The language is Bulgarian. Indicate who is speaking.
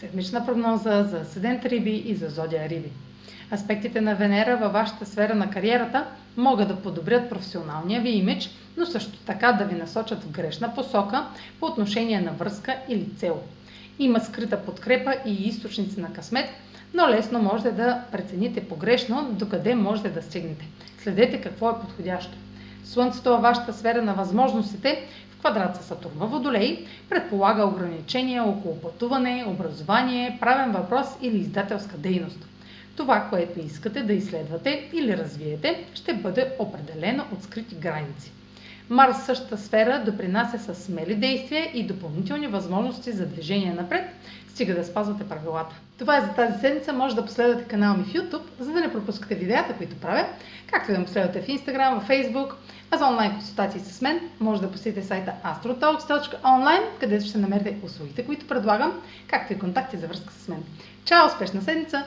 Speaker 1: Седмична прогноза за седент Риби и за зодия Риби. Аспектите на Венера във вашата сфера на кариерата могат да подобрят професионалния ви имидж, но също така да ви насочат в грешна посока по отношение на връзка или цел. Има скрита подкрепа и източници на късмет, но лесно можете да прецените погрешно докъде можете да стигнете. Следете какво е подходящо. Слънцето във вашата сфера на възможностите квадрат с Сатурн във Водолей предполага ограничения около пътуване, образование, правен въпрос или издателска дейност. Това, което искате да изследвате или развиете, ще бъде определено от скрити граници. Марс същата сфера допринася с смели действия и допълнителни възможности за движение напред, стига да спазвате правилата. Това е за тази седмица. Може да последвате канала ми в YouTube, за да не пропускате видеята, които правя, както и да ме последвате в Instagram, в Facebook, а за онлайн консултации с мен може да посетите сайта astrotalks.online, където ще намерите услугите, които предлагам, както и контакти за връзка с мен. Чао! Успешна седмица!